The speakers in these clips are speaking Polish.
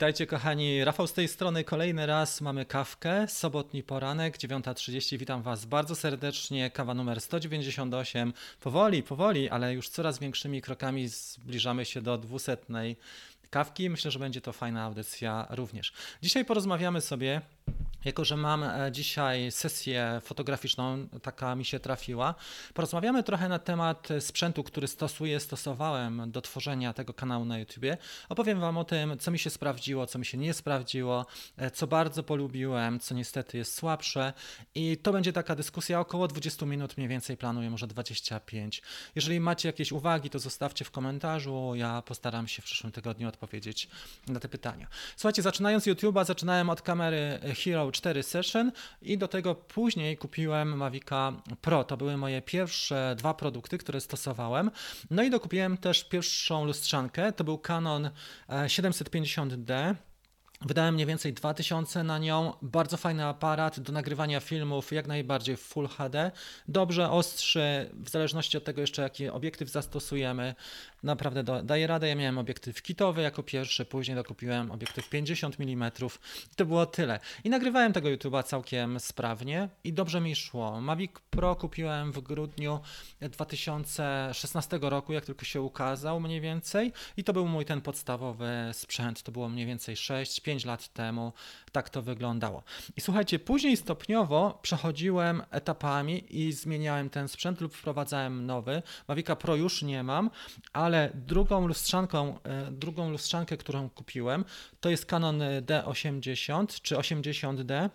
Witajcie kochani, Rafał z tej strony kolejny raz mamy kawkę, sobotni poranek, 9.30, witam Was bardzo serdecznie, kawa numer 198, powoli, powoli, ale już coraz większymi krokami zbliżamy się do 200 kawki, myślę, że będzie to fajna audycja również. Dzisiaj porozmawiamy sobie jako, że mam e, dzisiaj sesję fotograficzną, taka mi się trafiła, porozmawiamy trochę na temat sprzętu, który stosuję, stosowałem do tworzenia tego kanału na YouTubie. Opowiem Wam o tym, co mi się sprawdziło, co mi się nie sprawdziło, e, co bardzo polubiłem, co niestety jest słabsze. I to będzie taka dyskusja około 20 minut, mniej więcej planuję, może 25. Jeżeli macie jakieś uwagi, to zostawcie w komentarzu. Ja postaram się w przyszłym tygodniu odpowiedzieć na te pytania. Słuchajcie, zaczynając YouTube'a, zaczynałem od kamery Hero 4 Session i do tego później kupiłem Mavica Pro. To były moje pierwsze dwa produkty, które stosowałem. No i dokupiłem też pierwszą lustrzankę. To był Canon 750D. Wydałem mniej więcej 2000 na nią. Bardzo fajny aparat do nagrywania filmów, jak najbardziej w Full HD. Dobrze ostrzy, w zależności od tego jeszcze jaki obiektyw zastosujemy naprawdę daje radę. Ja miałem obiektyw kitowy jako pierwszy, później dokupiłem obiektyw 50 mm. To było tyle. I nagrywałem tego YouTube'a całkiem sprawnie i dobrze mi szło. Mavic Pro kupiłem w grudniu 2016 roku, jak tylko się ukazał mniej więcej i to był mój ten podstawowy sprzęt. To było mniej więcej 6-5 lat temu. Tak to wyglądało. I słuchajcie, później stopniowo przechodziłem etapami i zmieniałem ten sprzęt lub wprowadzałem nowy. Mavica Pro już nie mam, ale ale drugą lustrzanką, e, drugą lustrzankę, którą kupiłem, to jest Canon D80 czy 80D.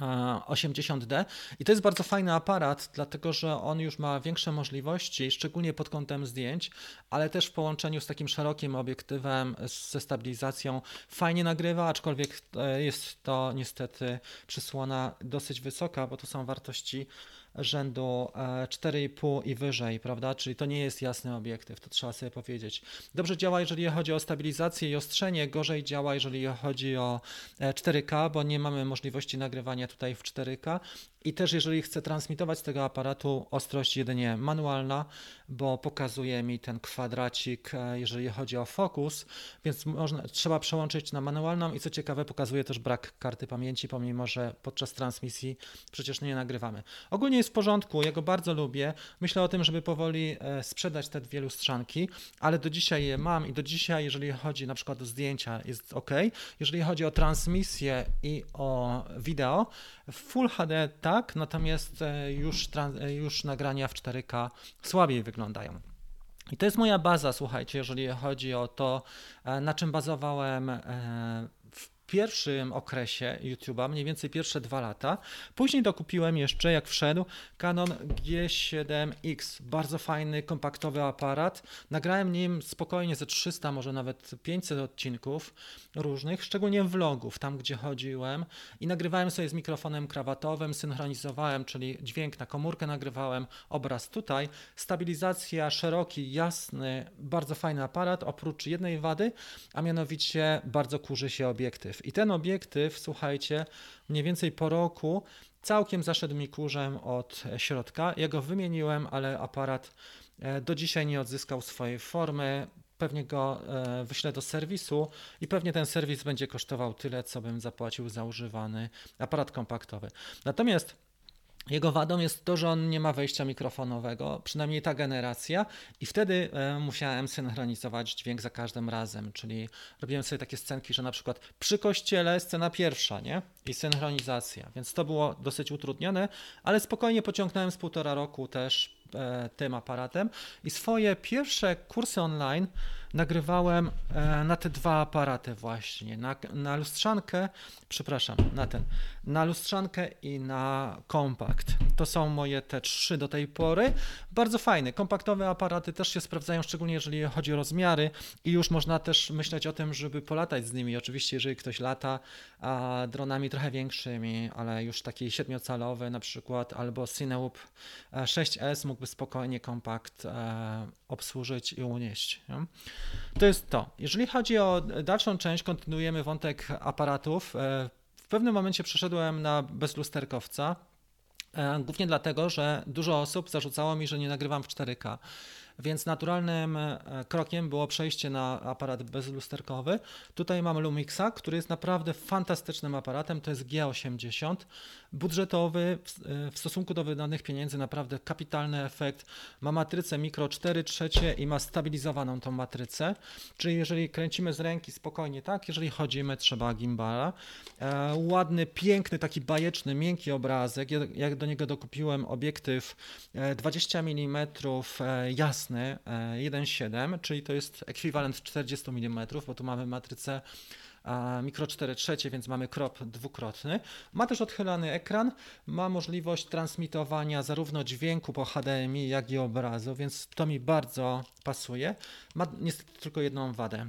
80D i to jest bardzo fajny aparat, dlatego że on już ma większe możliwości, szczególnie pod kątem zdjęć, ale też w połączeniu z takim szerokim obiektywem ze stabilizacją. Fajnie nagrywa, aczkolwiek e, jest to niestety przysłona dosyć wysoka, bo to są wartości rzędu 4,5 e, i wyżej, prawda? Czyli to nie jest jasny obiektyw, to trzeba sobie powiedzieć. Dobrze działa, jeżeli chodzi o stabilizację i ostrzenie, gorzej działa, jeżeli chodzi o 4K, e, bo nie mamy możliwości nagrywania tutaj w 4K. I też jeżeli chcę transmitować z tego aparatu ostrość jedynie manualna, bo pokazuje mi ten kwadracik, e, jeżeli chodzi o fokus, więc można, trzeba przełączyć na manualną i co ciekawe pokazuje też brak karty pamięci, pomimo że podczas transmisji przecież nie nagrywamy. Ogólnie jest w porządku, ja go bardzo lubię. Myślę o tym, żeby powoli e, sprzedać te dwie lustrzanki, ale do dzisiaj je mam i do dzisiaj, jeżeli chodzi na przykład o zdjęcia, jest ok. Jeżeli chodzi o transmisję i o wideo, Full HD tak, natomiast e, już, już nagrania w 4K słabiej wyglądają. I to jest moja baza, słuchajcie, jeżeli chodzi o to, e, na czym bazowałem pierwszym okresie YouTube'a, mniej więcej pierwsze dwa lata. Później dokupiłem jeszcze, jak wszedł, Canon G7X. Bardzo fajny, kompaktowy aparat. Nagrałem nim spokojnie ze 300, może nawet 500 odcinków różnych, szczególnie vlogów, tam gdzie chodziłem i nagrywałem sobie z mikrofonem krawatowym, synchronizowałem, czyli dźwięk na komórkę nagrywałem, obraz tutaj. Stabilizacja, szeroki, jasny, bardzo fajny aparat, oprócz jednej wady, a mianowicie bardzo kurzy się obiektyw. I ten obiektyw, słuchajcie, mniej więcej po roku całkiem zaszedł mi kurzem od środka. Ja go wymieniłem, ale aparat e, do dzisiaj nie odzyskał swojej formy. Pewnie go e, wyślę do serwisu i pewnie ten serwis będzie kosztował tyle, co bym zapłacił za używany aparat kompaktowy. Natomiast jego wadą jest to, że on nie ma wejścia mikrofonowego, przynajmniej ta generacja, i wtedy e, musiałem synchronizować dźwięk za każdym razem, czyli robiłem sobie takie scenki, że na przykład przy kościele scena pierwsza, nie? I synchronizacja, więc to było dosyć utrudnione, ale spokojnie pociągnąłem z półtora roku też e, tym aparatem. I swoje pierwsze kursy online nagrywałem e, na te dwa aparaty właśnie, na, na lustrzankę, przepraszam, na ten, na lustrzankę i na kompakt. To są moje te trzy do tej pory. Bardzo fajne, kompaktowe aparaty też się sprawdzają, szczególnie jeżeli chodzi o rozmiary i już można też myśleć o tym, żeby polatać z nimi. Oczywiście, jeżeli ktoś lata a dronami trochę większymi, ale już taki siedmiocalowy na przykład, albo Cinewoop 6S mógłby spokojnie kompakt e, obsłużyć i unieść. Nie? To jest to. Jeżeli chodzi o dalszą część, kontynuujemy wątek aparatów. E, w pewnym momencie przeszedłem na bezlusterkowca, e, głównie dlatego, że dużo osób zarzucało mi, że nie nagrywam w 4K. więc naturalnym e, krokiem było przejście na aparat bezlusterkowy. Tutaj mamy Lumixa, który jest naprawdę fantastycznym aparatem, to jest G80, budżetowy, w, e, w stosunku do wydanych pieniędzy naprawdę kapitalny efekt, ma matrycę mikro 4 trzecie i ma stabilizowaną tą matrycę, czyli jeżeli kręcimy z ręki spokojnie, tak, jeżeli chodzimy trzeba gimbala, e, ładny, piękny, taki bajeczny, miękki obrazek, ja, ja do niego dokupiłem obiektyw 20 mm jasny 1.7, czyli to jest ekwiwalent 40 mm, bo tu mamy matrycę mikro 4 trzecie, więc mamy krop dwukrotny. Ma też odchylany ekran, ma możliwość transmitowania zarówno dźwięku po HDMI, jak i obrazu, więc to mi bardzo pasuje. Ma niestety tylko jedną wadę.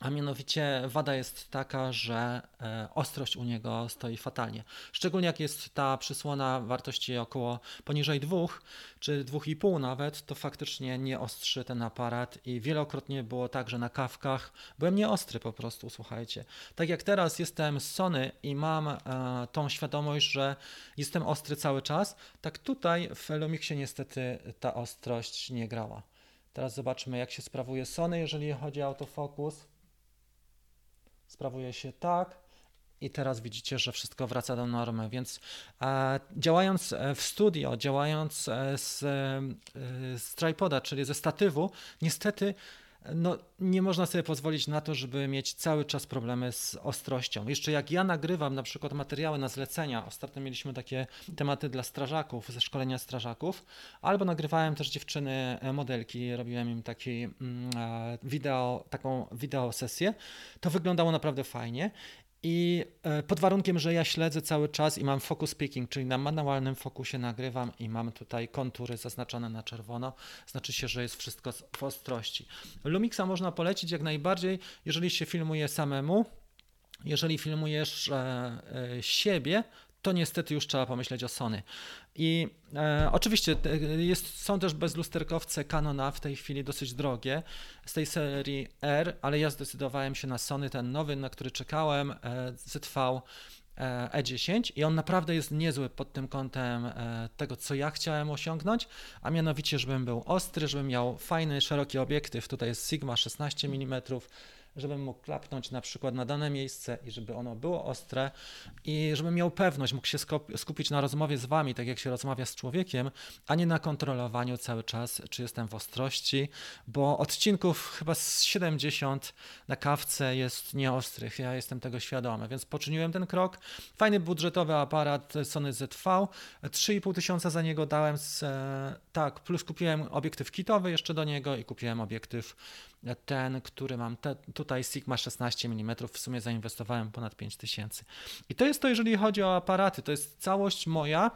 A mianowicie wada jest taka, że e, ostrość u niego stoi fatalnie. Szczególnie jak jest ta przysłona wartości około poniżej 2 czy 2,5 nawet, to faktycznie nie ostrzy ten aparat i wielokrotnie było tak, że na kawkach byłem nieostry po prostu, słuchajcie. Tak jak teraz jestem z Sony i mam e, tą świadomość, że jestem ostry cały czas, tak tutaj w Lumixie niestety ta ostrość nie grała. Teraz zobaczmy jak się sprawuje Sony, jeżeli chodzi o autofokus sprawuje się tak. I teraz widzicie, że wszystko wraca do normy, więc e, działając e, w studio, działając e, z, e, z tripoda, czyli ze statywu, niestety no, nie można sobie pozwolić na to, żeby mieć cały czas problemy z ostrością. Jeszcze jak ja nagrywam na przykład materiały na zlecenia, ostatnio mieliśmy takie tematy dla strażaków, ze szkolenia strażaków, albo nagrywałem też dziewczyny e, modelki, robiłem im taki mm, e, wideo, taką wideo sesję, to wyglądało naprawdę fajnie i e, pod warunkiem, że ja śledzę cały czas i mam focus picking, czyli na manualnym fokusie nagrywam i mam tutaj kontury zaznaczone na czerwono, znaczy się, że jest wszystko w ostrości. Lumixa można polecić jak najbardziej, jeżeli się filmuje samemu. Jeżeli filmujesz e, e, siebie, to niestety już trzeba pomyśleć o Sony. I e, oczywiście jest, są też bezlusterkowce Canona w tej chwili dosyć drogie z tej serii R, ale ja zdecydowałem się na Sony, ten nowy, na który czekałem, e, ZV E10 i on naprawdę jest niezły pod tym kątem e, tego, co ja chciałem osiągnąć, a mianowicie, żebym był ostry, żebym miał fajny, szeroki obiektyw. Tutaj jest Sigma 16 mm, żebym mógł klapnąć na przykład na dane miejsce i żeby ono było ostre i żebym miał pewność, mógł się skupić na rozmowie z wami, tak jak się rozmawia z człowiekiem, a nie na kontrolowaniu cały czas, czy jestem w ostrości, bo odcinków chyba z 70 na kawce jest nieostrych, ja jestem tego świadomy, więc poczyniłem ten krok. Fajny budżetowy aparat Sony ZV, 3,5 tysiąca za niego dałem, z, e, tak, plus kupiłem obiektyw kitowy jeszcze do niego i kupiłem obiektyw ten, który mam te, tutaj Sigma 16 mm, w sumie zainwestowałem ponad 5000. I to jest to, jeżeli chodzi o aparaty, to jest całość moja.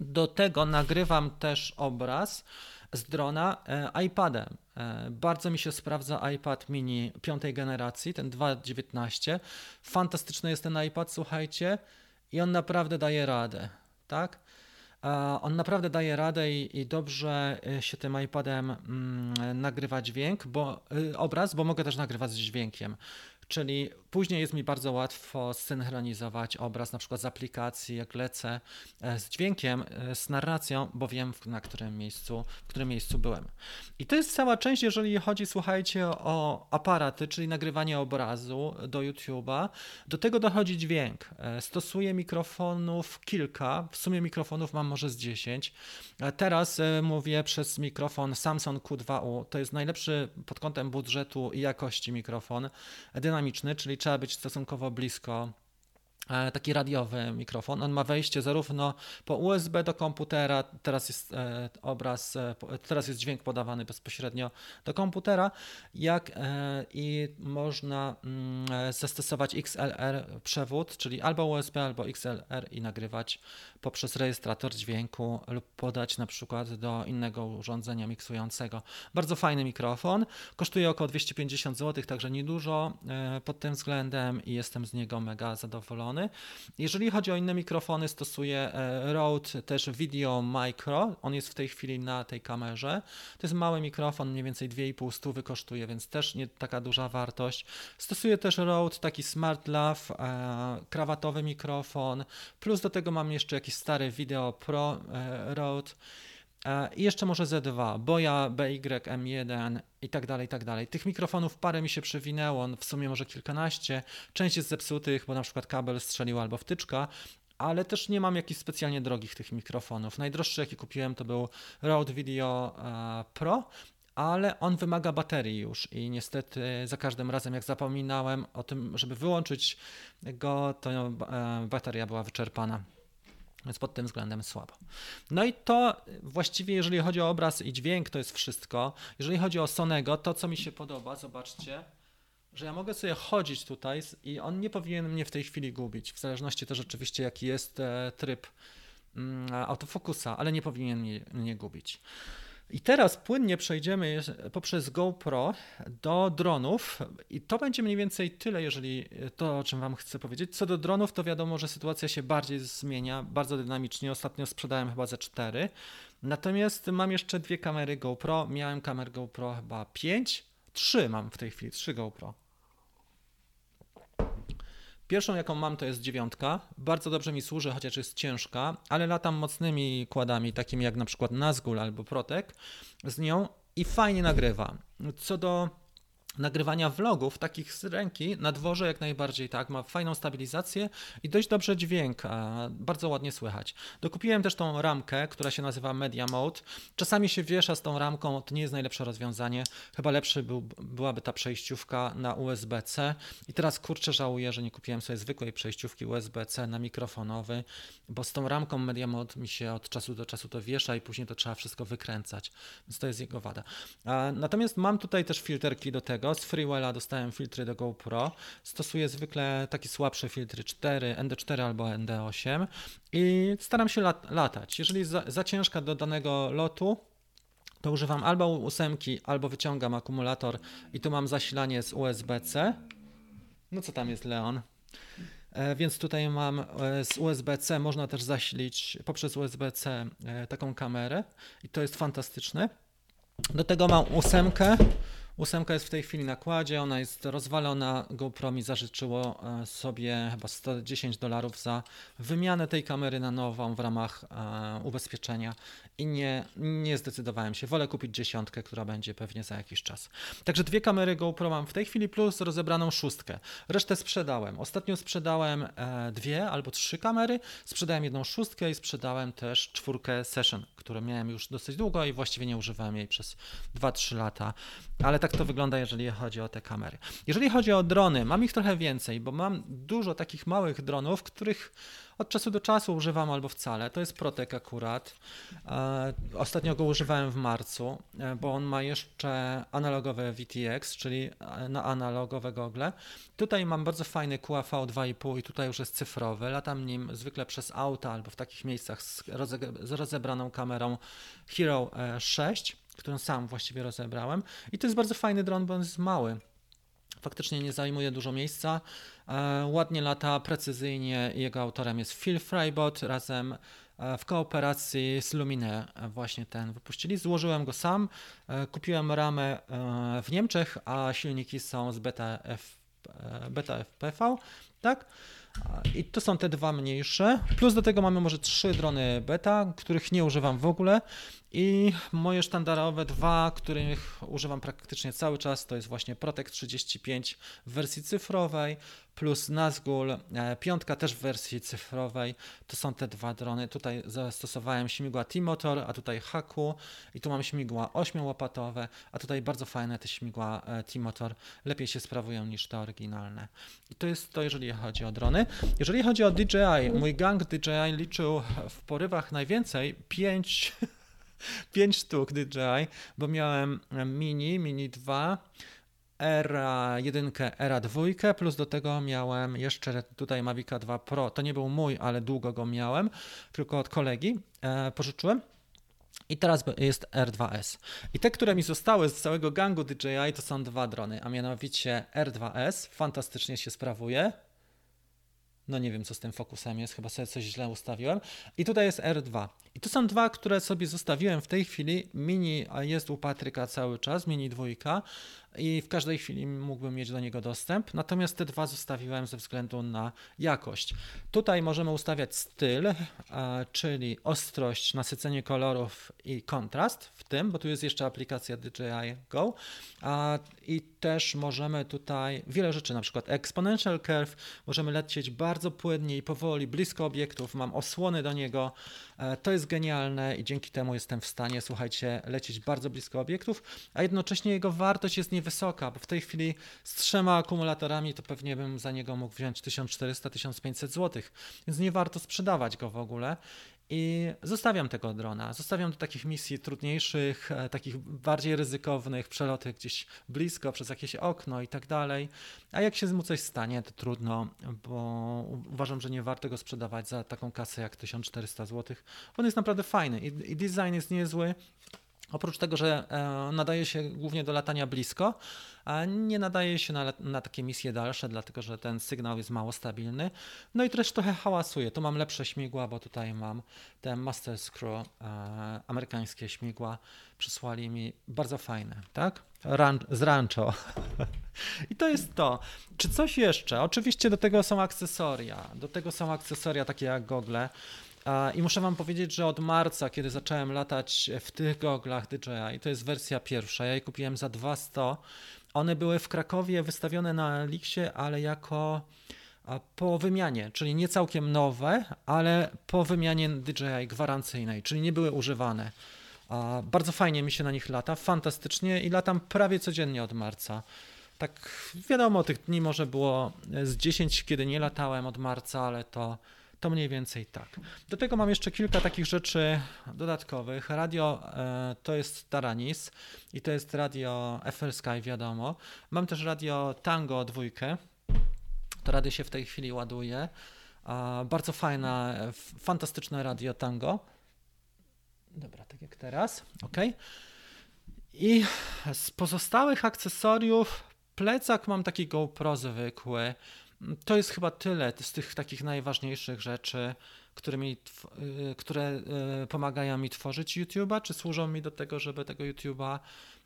Do tego nagrywam też obraz z drona e, iPadem. E, bardzo mi się sprawdza iPad mini piątej generacji, ten 2.19. Fantastyczny jest ten iPad, słuchajcie, i on naprawdę daje radę, tak? On naprawdę daje radę i, i, dobrze y, się tym iPadem mm, nagrywa dźwięk, bo y, obraz, bo mogę też nagrywać z dźwiękiem. Czyli później jest mi bardzo łatwo synchronizować obraz na przykład z aplikacji, jak lecę e, z dźwiękiem, e, z narracją, bo wiem na którym miejscu, w którym miejscu byłem. I to jest cała część, jeżeli chodzi, słuchajcie, o aparaty, czyli nagrywanie obrazu do YouTube'a. Do tego dochodzi dźwięk. E, stosuję mikrofonów kilka, w sumie mikrofonów mam może z 10. Teraz mówię przez mikrofon Samsung Q2U. To jest najlepszy pod kątem budżetu i jakości mikrofon dynamiczny, czyli trzeba być stosunkowo blisko taki radiowy mikrofon. On ma wejście zarówno po USB do komputera, teraz jest e, obraz, e, teraz jest dźwięk podawany bezpośrednio do komputera, jak i można mm, zastosować XLR przewód, czyli albo USB, albo XLR i nagrywać poprzez rejestrator dźwięku lub podać na przykład do innego urządzenia miksującego. Bardzo fajny mikrofon, kosztuje około 250 zł, także niedużo pod tym względem i jestem z niego mega zadowolony. Jeżeli chodzi o inne mikrofony, stosuję e, Rode też Video Micro. On jest w tej chwili na tej kamerze. To jest mały mikrofon, mniej więcej 2,5 stówy kosztuje, więc też nie taka duża wartość. Stosuję też Rode taki Smart Lav, e, krawatowy mikrofon. Plus do tego mam jeszcze jakiś stary Video Pro e, Rode. E, I jeszcze może Z2, Boya, BY, M1 i tak dalej, i tak dalej. Tych mikrofonów parę mi się przewinęło, w sumie może kilkanaście. Część jest zepsutych, bo na przykład kabel strzelił albo wtyczka, ale też nie mam jakichś specjalnie drogich tych mikrofonów. Najdroższy jaki kupiłem to był Rode Video e, Pro, ale on wymaga baterii już i niestety za każdym razem jak zapominałem o tym, żeby wyłączyć go, to e, bateria była wyczerpana. Więc pod tym względem słabo. No i to właściwie, jeżeli chodzi o obraz i dźwięk, to jest wszystko. Jeżeli chodzi o Sonego, to co mi się podoba, zobaczcie, że ja mogę sobie chodzić tutaj i on nie powinien mnie w tej chwili gubić, w zależności też oczywiście jaki jest e, tryb mm, autofokusa, ale nie powinien mnie, mnie gubić. I teraz płynnie przejdziemy poprzez GoPro do dronów i to będzie mniej więcej tyle, jeżeli to, o czym Wam chcę powiedzieć. Co do dronów, to wiadomo, że sytuacja się bardziej zmienia, bardzo dynamicznie. Ostatnio sprzedałem chyba ze cztery. Natomiast mam jeszcze dwie kamery GoPro. Miałem kamer GoPro chyba pięć, trzy mam w tej chwili, trzy GoPro. Pierwszą, jaką mam, to jest dziewiątka. Bardzo dobrze mi służy, chociaż jest ciężka, ale latam mocnymi kładami, takimi jak na przykład Nazgul albo Protek z nią i fajnie nagrywa. Co do nagrywania vlogów, takich z ręki, na dworze jak najbardziej tak, ma fajną stabilizację i dość dobrze dźwięk, bardzo ładnie słychać. Dokupiłem też tą ramkę, która się nazywa Media Mode. Czasami się wiesza z tą ramką, to nie jest najlepsze rozwiązanie. Chyba lepszy był, byłaby ta przejściówka na USB-C i teraz kurczę żałuję, że nie kupiłem sobie zwykłej przejściówki USB-C na mikrofonowy, bo z tą ramką Media Mode mi się od czasu do czasu to wiesza i później to trzeba wszystko wykręcać, więc to jest jego wada. Natomiast mam tutaj też filterki do tego, z Freewella dostałem filtry do GoPro. Stosuję zwykle takie słabsze filtry 4, ND4 albo ND8 i staram się lat latać. Jeżeli za, za ciężka do danego lotu, to używam albo ósemki, albo wyciągam akumulator i tu mam zasilanie z USB-C. No co tam jest Leon? E, więc tutaj mam e, z USB-C, można też zasilić poprzez USB-C e, taką kamerę i to jest fantastyczne. Do tego mam ósemkę, Ósemka jest w tej chwili na kładzie, ona jest rozwalona. GoPro mi zażyczyło e, sobie chyba 110 dolarów za wymianę tej kamery na nową w ramach e, ubezpieczenia i nie, nie zdecydowałem się. Wolę kupić dziesiątkę, która będzie pewnie za jakiś czas. Także dwie kamery GoPro mam w tej chwili plus rozebraną szóstkę. Resztę sprzedałem. Ostatnio sprzedałem e, dwie albo trzy kamery, sprzedałem jedną szóstkę i sprzedałem też czwórkę Session, którą miałem już dosyć długo i właściwie nie używałem jej przez 2-3 lata. Ale tak to wygląda, jeżeli chodzi o te kamery. Jeżeli chodzi o drony, mam ich trochę więcej, bo mam dużo takich małych dronów, których od czasu do czasu używam albo wcale. To jest Protek akurat. E, ostatnio go używałem w marcu, e, bo on ma jeszcze analogowe VTX, czyli e, na analogowe gogle. Tutaj mam bardzo fajny QAV 2,5 i tutaj już jest cyfrowy. Latam nim zwykle przez auta albo w takich miejscach z rozebraną kamerą Hero 6 którą sam właściwie rozebrałem. I to jest bardzo fajny dron, bo on jest mały. Faktycznie nie zajmuje dużo miejsca. E, ładnie lata, precyzyjnie. Jego autorem jest Phil Frybot razem e, w kooperacji z Lumine właśnie ten wypuścili. Złożyłem go sam, e, kupiłem ramę w Niemczech, a silniki są z Beta, F, Beta FPV, tak? I to są te dwa mniejsze. Plus do tego mamy może trzy drony beta, których nie używam w ogóle. I moje sztandarowe dwa, których używam praktycznie cały czas, to jest właśnie Protect 35 w wersji cyfrowej plus Nazgul, e, piątka też w wersji cyfrowej. To są te dwa drony. Tutaj zastosowałem śmigła T-Motor, a tutaj Haku i tu mam śmigła 8-łopatowe, a tutaj bardzo fajne te śmigła e, T-Motor. Lepiej się sprawują niż te oryginalne. I to jest to, jeżeli chodzi o drony. Jeżeli chodzi o DJI, mój gang DJI liczył w porywach najwięcej 5 5 sztuk DJI, bo miałem mini, mini 2, Era 1, Era 2, plus do tego miałem jeszcze tutaj Mavica 2 Pro. To nie był mój, ale długo go miałem, tylko od kolegi e, pożyczyłem. I teraz jest R2S. I te, które mi zostały z całego gangu DJI, to są dwa drony, a mianowicie R2S, fantastycznie się sprawuje. No nie wiem, co z tym fokusem jest, chyba sobie coś źle ustawiłem. I tutaj jest R2. I to są dwa, które sobie zostawiłem w tej chwili. Mini jest u Patryka cały czas, mini dwójka i w każdej chwili mógłbym mieć do niego dostęp. Natomiast te dwa zostawiłem ze względu na jakość. Tutaj możemy ustawiać styl, czyli ostrość, nasycenie kolorów i kontrast w tym, bo tu jest jeszcze aplikacja DJI Go. I też możemy tutaj wiele rzeczy, na przykład exponential curve, możemy lecieć bardzo płynnie i powoli, blisko obiektów, mam osłony do niego. E, to jest genialne i dzięki temu jestem w stanie, słuchajcie, lecieć bardzo blisko obiektów, a jednocześnie jego wartość jest niewysoka, bo w tej chwili z trzema akumulatorami to pewnie bym za niego mógł wziąć 1400-1500 zł, więc nie warto sprzedawać go w ogóle. I zostawiam tego drona. Zostawiam do takich misji trudniejszych, e, takich bardziej ryzykownych, przeloty gdzieś blisko, przez jakieś okno i tak dalej. A jak się mu coś stanie, to trudno, bo uważam, że nie warto go sprzedawać za taką kasę jak 1400 zł. On jest naprawdę fajny i, i design jest niezły. Oprócz tego, że e, nadaje się głównie do latania blisko, a nie nadaje się na, na, takie misje dalsze, dlatego że ten sygnał jest mało stabilny. No i też trochę hałasuje. Tu mam lepsze śmigła, bo tutaj mam te Master Screw, e, amerykańskie śmigła. Przysłali mi bardzo fajne, tak? Ran z Rancho. I to jest to. Czy coś jeszcze? Oczywiście do tego są akcesoria. Do tego są akcesoria takie jak gogle. I muszę Wam powiedzieć, że od marca, kiedy zacząłem latać w tych goglach DJI, to jest wersja pierwsza, ja je kupiłem za 200. One były w Krakowie wystawione na Liksie, ale jako po wymianie, czyli nie całkiem nowe, ale po wymianie DJI gwarancyjnej, czyli nie były używane. Bardzo fajnie mi się na nich lata, fantastycznie i latam prawie codziennie od marca. Tak wiadomo, tych dni może było z 10, kiedy nie latałem od marca, ale to to mniej więcej tak. Do tego mam jeszcze kilka takich rzeczy dodatkowych. Radio e, to jest Taranis i to jest radio FL Sky, wiadomo. Mam też radio Tango dwójkę. To radio się w tej chwili ładuje. Bardzo fajna, fantastyczne radio Tango. Dobra, tak jak teraz. Ok. I z pozostałych akcesoriów plecak mam taki GoPro zwykły to jest chyba tyle z tych takich najważniejszych rzeczy, którymi, y, które y, pomagają mi tworzyć YouTube'a, czy służą mi do tego, żeby tego YouTube'a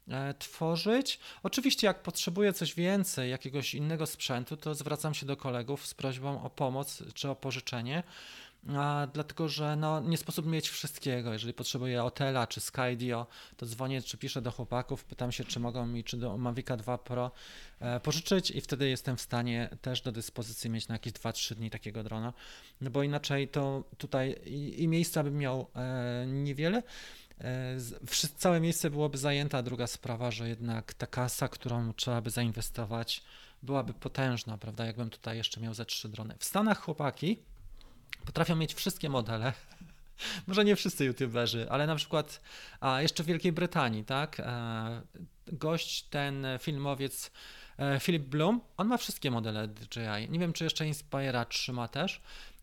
e, tworzyć. Oczywiście, jak potrzebuję coś więcej, jakiegoś innego sprzętu, to zwracam się do kolegów z prośbą o pomoc czy o pożyczenie a, dlatego że no, nie sposób mieć wszystkiego. Jeżeli potrzebuję Otela czy Skydio, to dzwonię czy piszę do chłopaków, pytam się, czy mogą mi czy do Mavica 2 Pro e, pożyczyć i wtedy jestem w stanie też do dyspozycji mieć na jakieś 2-3 dni takiego drona, no bo inaczej to tutaj i, i miejsca bym miał e, niewiele. E, całe miejsce byłoby zajęte, a druga sprawa, że jednak ta kasa, którą trzeba by zainwestować, byłaby potężna, prawda? Jakbym tutaj jeszcze miał ze trzy drony. W Stanach chłopaki potrafią mieć wszystkie modele. Może nie wszyscy youtuberzy, ale na przykład a jeszcze w Wielkiej Brytanii, tak? E, gość, ten filmowiec e, Philip Bloom, on ma wszystkie modele DJI. Nie wiem, czy jeszcze Inspira trzyma też,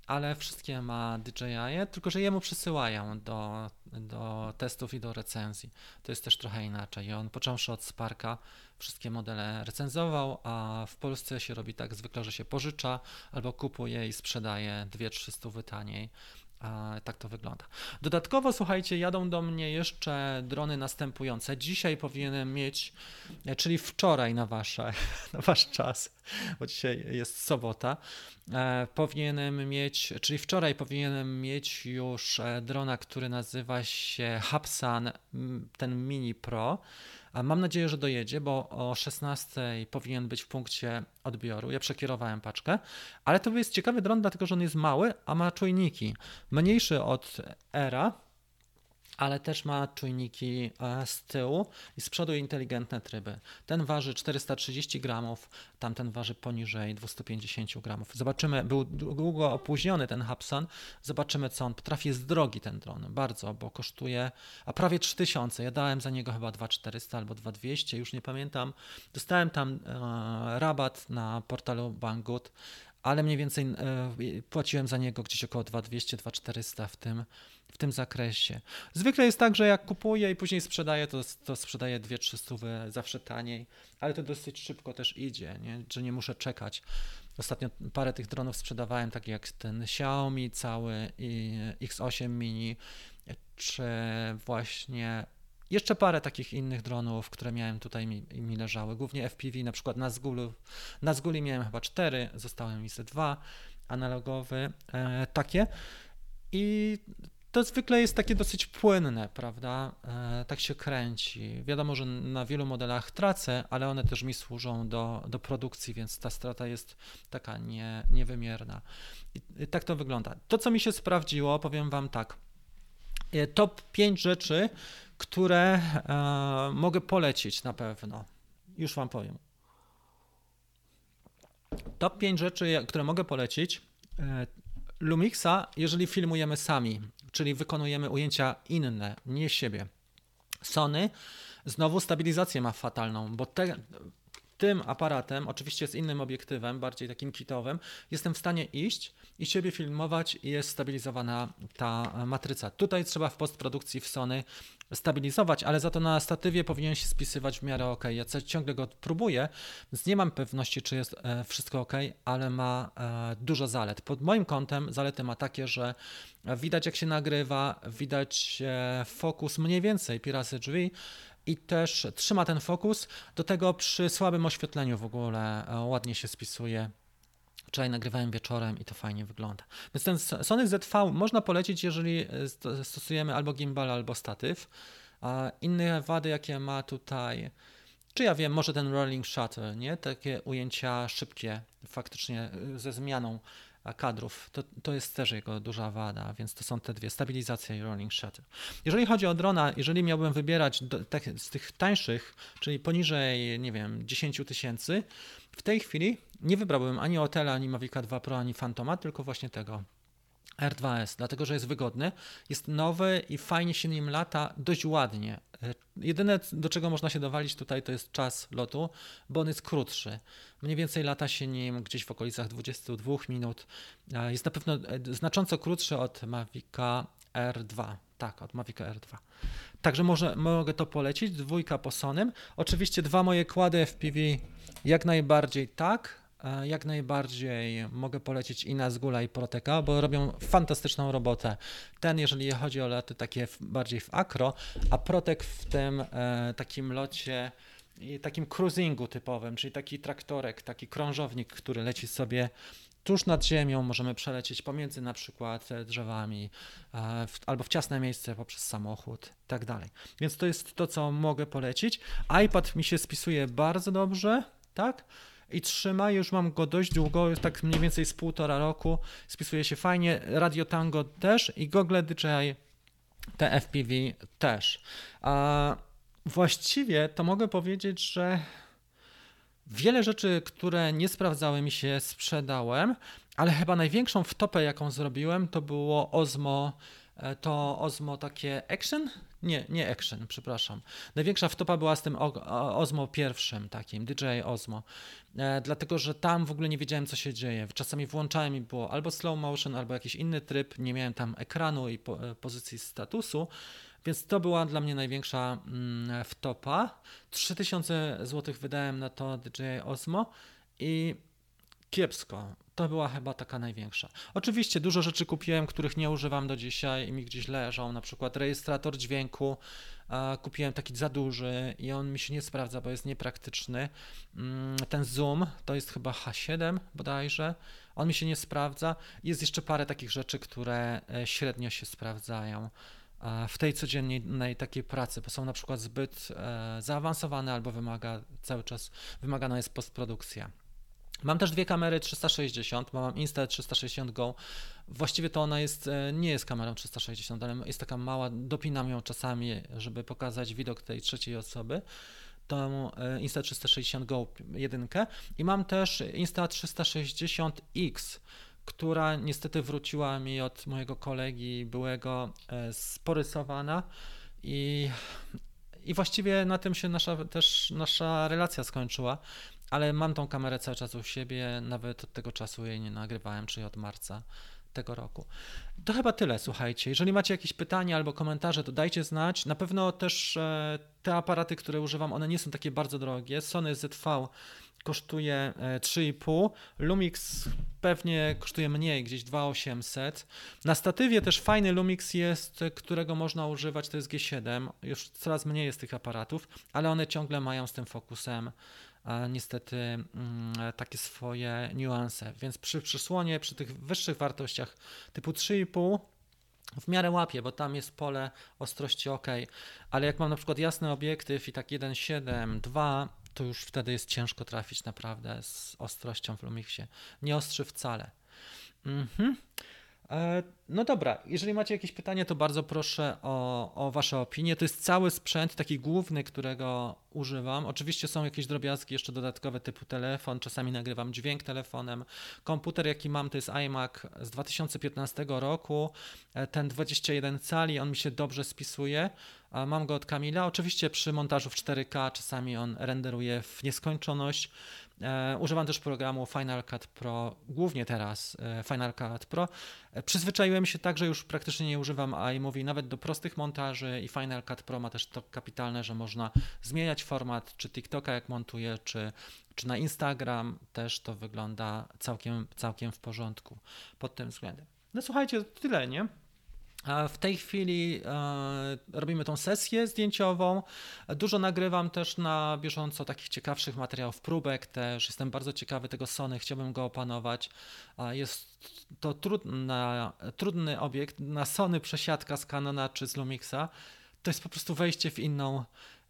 ale wszystkie ma DJI, tylko że jemu przysyłają do, do testów i do recenzji. To jest też trochę inaczej. On począwszy od Sparka wszystkie modele recenzował, a w Polsce się robi tak zwykle, że się pożycza albo kupuje i sprzedaje 2-300 taniej. Tak to wygląda. Dodatkowo, słuchajcie, jadą do mnie jeszcze drony następujące. Dzisiaj powinienem mieć, czyli wczoraj na, wasze, na wasz czas, bo dzisiaj jest sobota, e, powinienem mieć, czyli wczoraj powinienem mieć już e, drona, który nazywa się Hapsan, ten Mini Pro. Mam nadzieję, że dojedzie, bo o 16 powinien być w punkcie odbioru. Ja przekierowałem paczkę, ale to jest ciekawy dron, dlatego że on jest mały, a ma czujniki. Mniejszy od Era, ale też ma czujniki e, z tyłu i z przodu inteligentne tryby. Ten waży 430 gramów, tamten waży poniżej 250 gramów. Zobaczymy, był długo opóźniony ten Hapsan, zobaczymy co on potrafi. Jest drogi ten dron, bardzo, bo kosztuje a prawie 3000. Ja dałem za niego chyba 2400 albo 2200, już nie pamiętam. Dostałem tam e, rabat na portalu Banggood ale mniej więcej e, płaciłem za niego gdzieś około 2200-2400 w tym w tym zakresie. Zwykle jest tak, że jak kupuję i później sprzedaję, to, to sprzedaję 2-3 stówy zawsze taniej, ale to dosyć szybko też idzie, nie? że nie muszę czekać. Ostatnio parę tych dronów sprzedawałem, tak jak ten Xiaomi cały i X8 mini, czy właśnie jeszcze parę takich innych dronów, które miałem tutaj mi, mi leżały, głównie FPV, na przykład na Zgulu. Na Zguli miałem chyba cztery, zostały mi ze dwa analogowe e, takie i to zwykle jest takie dosyć płynne, prawda? E, tak się kręci. Wiadomo, że na wielu modelach tracę, ale one też mi służą do, do produkcji, więc ta strata jest taka nie, niewymierna. I, I tak to wygląda. To, co mi się sprawdziło, powiem Wam tak. E, top 5 rzeczy, które e, mogę polecić na pewno. Już Wam powiem. Top 5 rzeczy, które mogę polecić. E, Lumixa, jeżeli filmujemy sami, czyli wykonujemy ujęcia inne, nie siebie. Sony znowu stabilizację ma fatalną, bo te, tym aparatem, oczywiście z innym obiektywem, bardziej takim kitowym, jestem w stanie iść i siebie filmować i jest stabilizowana ta matryca. Tutaj trzeba w postprodukcji w Sony stabilizować, ale za to na statywie powinien się spisywać w miarę ok. Ja ciągle go próbuję, więc nie mam pewności, czy jest e, wszystko ok, ale ma e, dużo zalet. Pod moim kątem zalety ma takie, że widać jak się nagrywa, widać e, fokus mniej więcej pi razy drzwi, i też trzyma ten fokus. Do tego przy słabym oświetleniu w ogóle ładnie się spisuje. Wczoraj nagrywałem wieczorem i to fajnie wygląda. Więc ten Sony ZV można polecić, jeżeli e, stosujemy albo gimbal, albo statyw. A inne wady, jakie ma tutaj, czy ja wiem, może ten rolling shutter, nie? Takie ujęcia szybkie, faktycznie e, ze zmianą kadrów. To, to jest też jego duża wada, więc to są te dwie, stabilizacja i rolling shutter. Jeżeli chodzi o drona, jeżeli miałbym wybierać do, z tych tańszych, czyli poniżej, nie wiem, 10 tysięcy, w tej chwili nie wybrałbym ani Otela, ani Mavica 2 Pro, ani Phantoma, tylko właśnie tego R2S, dlatego że jest wygodny, jest nowy i fajnie się nim lata, dość ładnie. E, jedyne, do czego można się dowalić tutaj, to jest czas lotu, bo on jest krótszy. Mniej więcej lata się nim gdzieś w okolicach 22 minut. E, jest na pewno e, znacząco krótszy od Mavica R2. Tak, od Mavica R2. Także może, mogę to polecić. Dwójka po Sonym. Oczywiście dwa moje kłady FPV jak najbardziej tak. E, jak najbardziej mogę polecić i Nazgula i Proteka, bo robią fantastyczną robotę. Ten, jeżeli chodzi o loty takie bardziej w akro, a Protek w tym e, takim locie i takim cruisingu typowym, czyli taki traktorek, taki krążownik, który leci sobie tuż nad ziemią, możemy przelecieć pomiędzy na przykład drzewami e, w, albo w ciasne miejsce poprzez samochód i tak dalej. Więc to jest to, co mogę polecić. iPad mi się spisuje bardzo dobrze, tak? I trzyma. Już mam go dość długo, tak mniej więcej z półtora roku. Spisuje się fajnie. Radio Tango też i Google DJI TFPV też. A właściwie to mogę powiedzieć, że wiele rzeczy, które nie sprawdzały mi się, sprzedałem, ale chyba największą wtopę, jaką zrobiłem, to było Osmo, e, to Osmo takie Action, nie, nie Action, przepraszam. Największa wtopa była z tym Osmo pierwszym takim, DJI Osmo. E, dlatego, że tam w ogóle nie wiedziałem, co się dzieje. Czasami włączałem i było albo slow motion, albo jakiś inny tryb, nie miałem tam ekranu i po, e, pozycji statusu, więc to była dla mnie największa mm, wtopa. 3000 zł wydałem na to DJI Osmo i kiepsko. To była chyba taka największa. Oczywiście dużo rzeczy kupiłem, których nie używam do dzisiaj i mi gdzieś leżą, na przykład rejestrator dźwięku. Kupiłem taki za duży i on mi się nie sprawdza, bo jest niepraktyczny. Mm, ten zoom to jest chyba H7 bodajże. On mi się nie sprawdza. Jest jeszcze parę takich rzeczy, które e, średnio się sprawdzają w tej codziennej takiej pracy, bo są na przykład zbyt e, zaawansowane albo wymaga cały czas wymagana jest postprodukcja. Mam też dwie kamery 360, mam Insta360 Go. Właściwie to ona jest, e, nie jest kamerą 360, ale jest taka mała, dopinam ją czasami, żeby pokazać widok tej trzeciej osoby. Tą e, Insta360 Go 1 i mam też Insta360X, która niestety wróciła mi od mojego kolegi byłego e, sporysowana i, i właściwie na tym się nasza, też nasza relacja skończyła, ale mam tą kamerę cały czas u siebie, nawet od tego czasu jej nie nagrywałem, czyli od marca tego roku. To chyba tyle, słuchajcie. Jeżeli macie jakieś pytania albo komentarze, to dajcie znać. Na pewno też e, te aparaty, które używam, one nie są takie bardzo drogie. Sony ZV kosztuje 3,5, e, Lumix pewnie kosztuje mniej, gdzieś 2,800. Na statywie też fajny Lumix jest, którego można używać, to jest G7. Już coraz mniej jest tych aparatów, ale one ciągle mają z tym fokusem niestety mm, takie swoje niuanse. Więc przy przysłonie, przy tych wyższych wartościach typu 3,5 w miarę łapie, bo tam jest pole ostrości ok, ale jak mam na przykład jasny obiektyw i tak 1,7, 2, to już wtedy jest ciężko trafić naprawdę z ostrością w Lumixie. Nie ostrzy wcale. Mhm. E, no dobra, jeżeli macie jakieś pytanie, to bardzo proszę o, o Wasze opinie. To jest cały sprzęt, taki główny, którego używam. Oczywiście są jakieś drobiazgi jeszcze dodatkowe typu telefon, czasami nagrywam dźwięk telefonem. Komputer, jaki mam, to jest iMac z 2015 roku, e, ten 21 cali, on mi się dobrze spisuje. Mam go od Kamila. Oczywiście przy montażu w 4K czasami on renderuje w nieskończoność. E, używam też programu Final Cut Pro, głównie teraz e, Final Cut Pro. E, przyzwyczaiłem się tak, że już praktycznie nie używam iMovie nawet do prostych montaży i Final Cut Pro ma też to kapitalne, że można zmieniać format, czy TikToka jak montuję, czy, czy na Instagram też to wygląda całkiem, całkiem w porządku pod tym względem. No słuchajcie, tyle, nie? W tej chwili e, robimy tą sesję zdjęciową. Dużo nagrywam też na bieżąco takich ciekawszych materiałów, próbek też. Jestem bardzo ciekawy tego Sony, chciałbym go opanować. Jest to trudna, trudny obiekt. Na Sony przesiadka z Canona czy z Lumixa to jest po prostu wejście w inną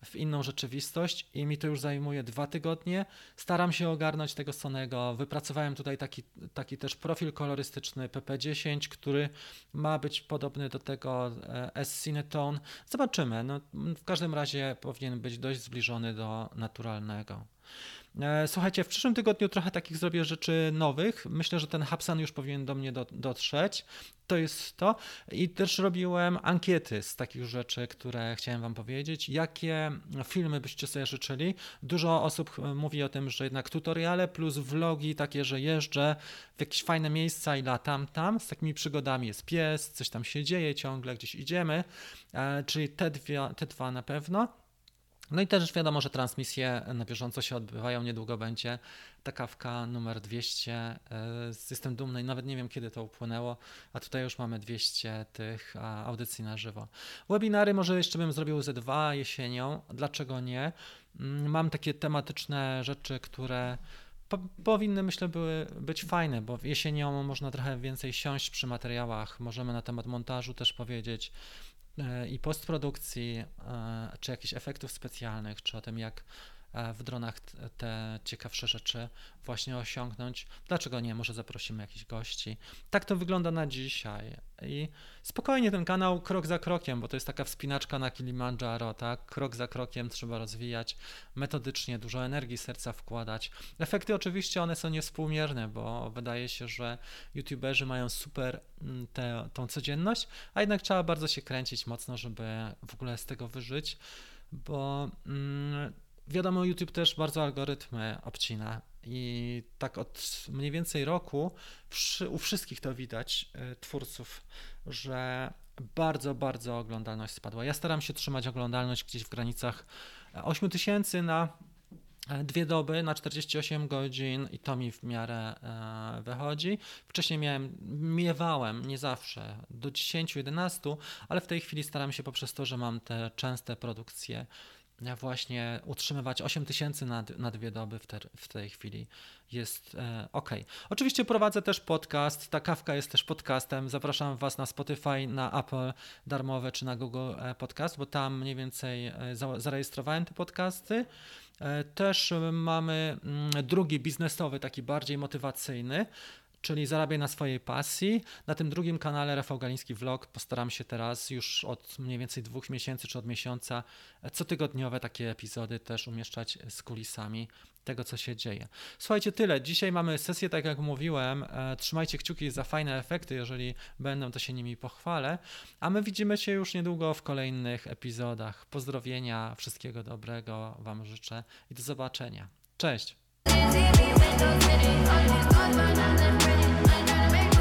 w inną rzeczywistość i mi to już zajmuje dwa tygodnie. Staram się ogarnąć tego Sonego. Wypracowałem tutaj taki, taki też profil kolorystyczny PP10, który ma być podobny do tego e, S-Cinetone. Zobaczymy. No, w każdym razie powinien być dość zbliżony do naturalnego. E, słuchajcie, w przyszłym tygodniu trochę takich zrobię rzeczy nowych. Myślę, że ten Hapsan już powinien do mnie do, dotrzeć. To jest to. I też robiłem ankiety z takich rzeczy, które chciałem Wam powiedzieć. Jakie filmy byście sobie życzyli? Dużo osób e, mówi o tym, że jednak tutoriale plus vlogi takie, że jeżdżę w jakieś fajne miejsca i latam tam z takimi przygodami. Jest pies, coś tam się dzieje ciągle, gdzieś idziemy. E, czyli te, dwie, te dwa na pewno. No i też wiadomo, że transmisje na bieżąco się odbywają, niedługo będzie ta kawka numer 200. E, jestem dumny i nawet nie wiem kiedy to upłynęło, a tutaj już mamy 200 tych audycji na żywo. Webinary może jeszcze bym zrobił ze dwa jesienią, dlaczego nie? Mm, mam takie tematyczne rzeczy, które po, powinny, myślę, były być fajne, bo jesienią można trochę więcej siąść przy materiałach, możemy na temat montażu też powiedzieć, E, i postprodukcji, e, czy jakichś efektów specjalnych, czy o tym, jak e, w dronach te ciekawsze rzeczy właśnie osiągnąć. Dlaczego nie? Może zaprosimy jakichś gości. Tak to wygląda na dzisiaj. I spokojnie ten kanał krok za krokiem, bo to jest taka wspinaczka na Kilimandżaro, tak? Krok za krokiem trzeba rozwijać metodycznie, dużo energii serca wkładać. Efekty oczywiście one są niewspółmierne, bo wydaje się, że youtuberzy mają super mm, tę tą codzienność, a jednak trzeba bardzo się kręcić mocno, żeby w ogóle z tego wyżyć, bo mm, wiadomo, YouTube też bardzo algorytmy obcina i tak od mniej więcej roku u wszystkich to widać, e, twórców, że bardzo, bardzo oglądalność spadła. Ja staram się trzymać oglądalność gdzieś w granicach 8000 na e, dwie doby na 48 godzin i to mi w miarę e, wychodzi. Wcześniej miałem, miewałem, nie zawsze, do 10-11, ale w tej chwili staram się poprzez to, że mam te częste produkcje właśnie utrzymywać 8 tysięcy na, na dwie doby w, te, w tej chwili jest e, ok. Oczywiście prowadzę też podcast, ta kawka jest też podcastem, zapraszam Was na Spotify, na Apple darmowe czy na Google e, Podcast, bo tam mniej więcej e, za, zarejestrowałem te podcasty. E, też mamy mm, drugi biznesowy, taki bardziej motywacyjny, czyli zarabiaj na swojej pasji. Na tym drugim kanale Rafał Galiński Vlog postaram się teraz już od mniej więcej dwóch miesięcy czy od miesiąca cotygodniowe takie epizody też umieszczać z kulisami tego, co się dzieje. Słuchajcie, tyle. Dzisiaj mamy sesję, tak jak mówiłem. E, trzymajcie kciuki za fajne efekty. Jeżeli będą, to się nimi pochwalę. A my widzimy się już niedługo w kolejnych epizodach. Pozdrowienia, wszystkiego dobrego Wam życzę i do zobaczenia. Cześć! Easy be. I ain't trying to make